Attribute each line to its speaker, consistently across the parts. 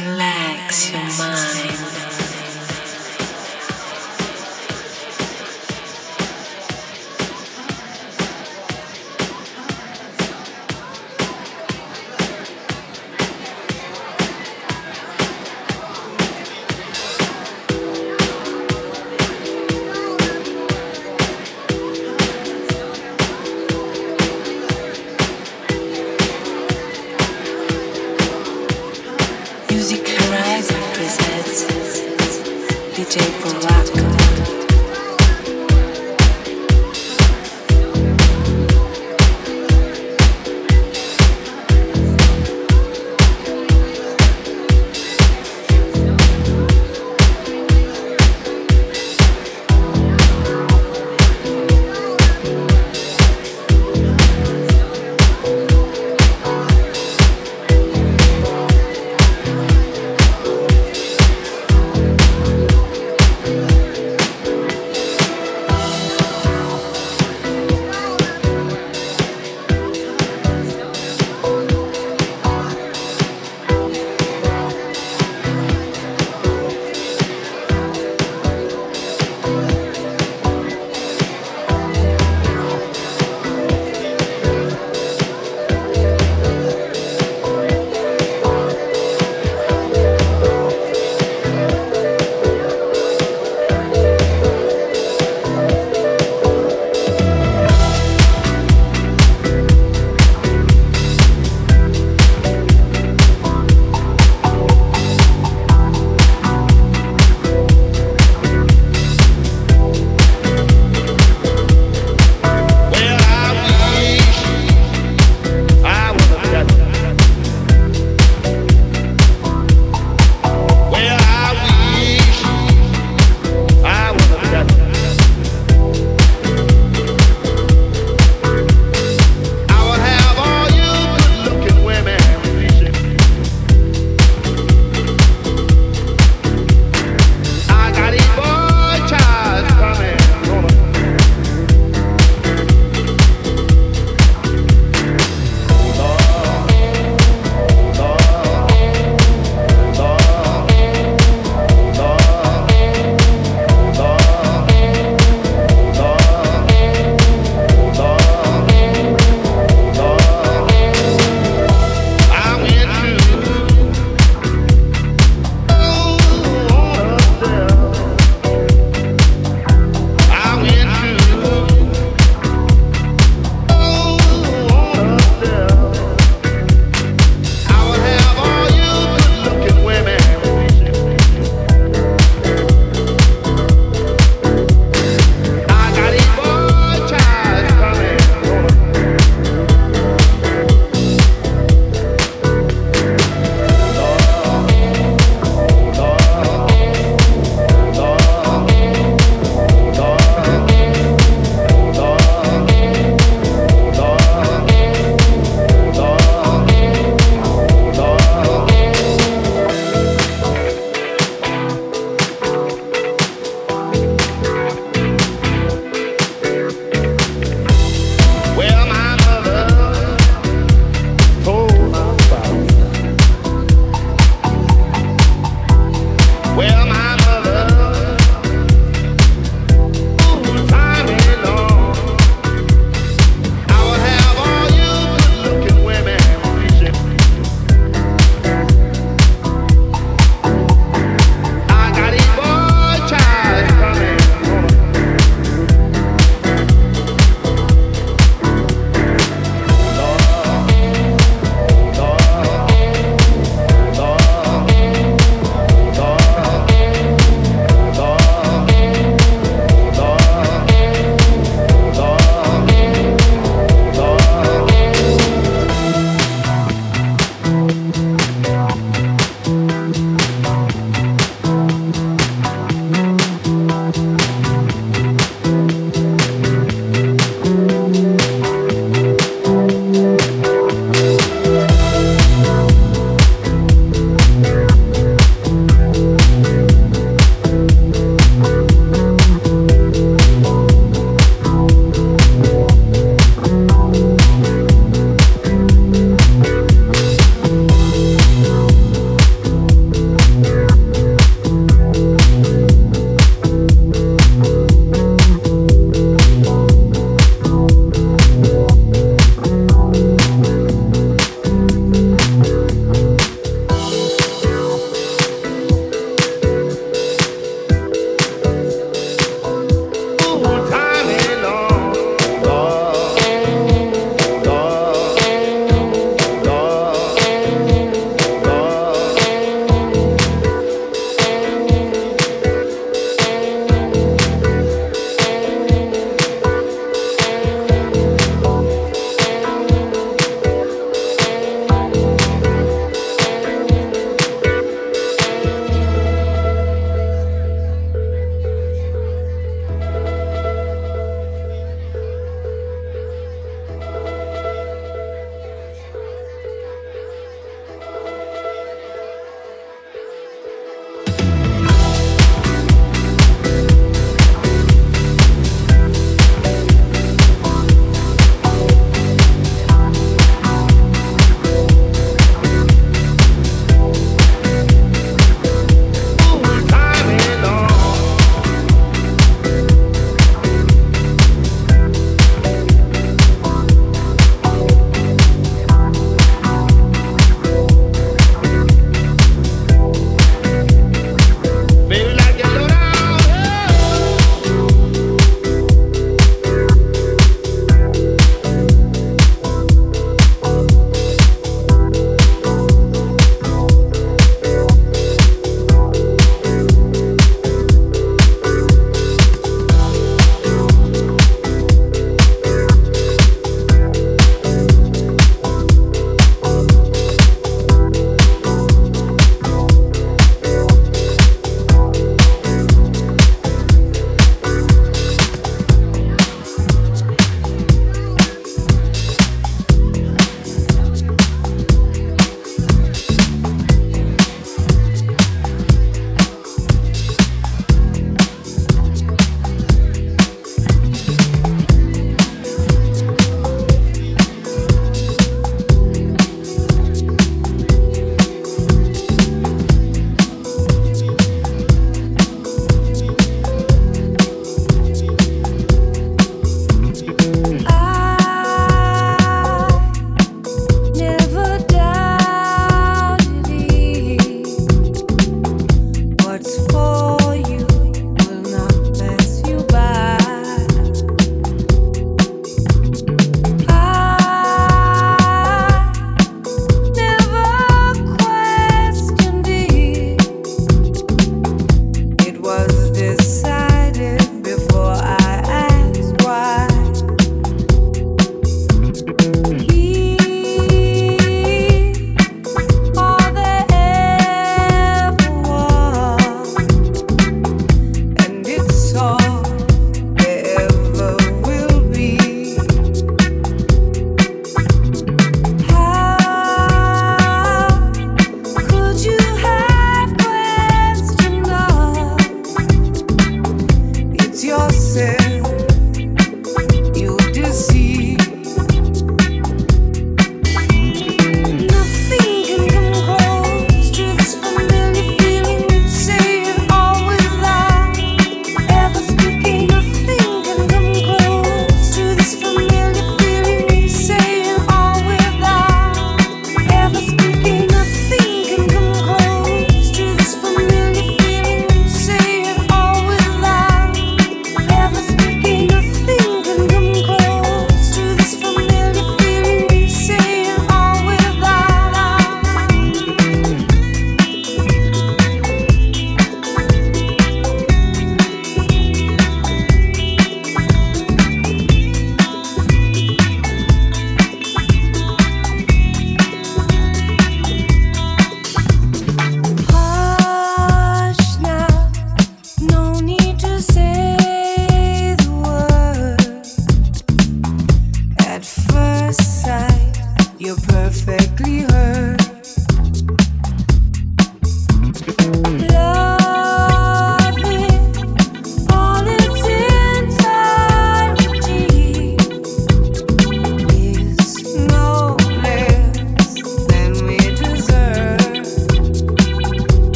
Speaker 1: Relax your mind.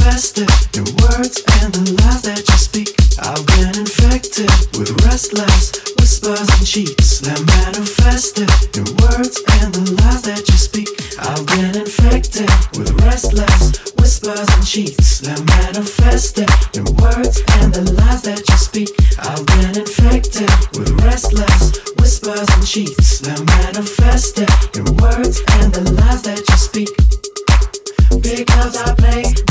Speaker 2: manifested in words and the lies that you speak. I've been infected with restless whispers and cheats that manifested in words and the lies that you speak. I've been infected with restless whispers and cheats that manifested in words and the lies that you speak. I've been infected with restless whispers and cheats that manifested in words and the lies that you speak. Because I play.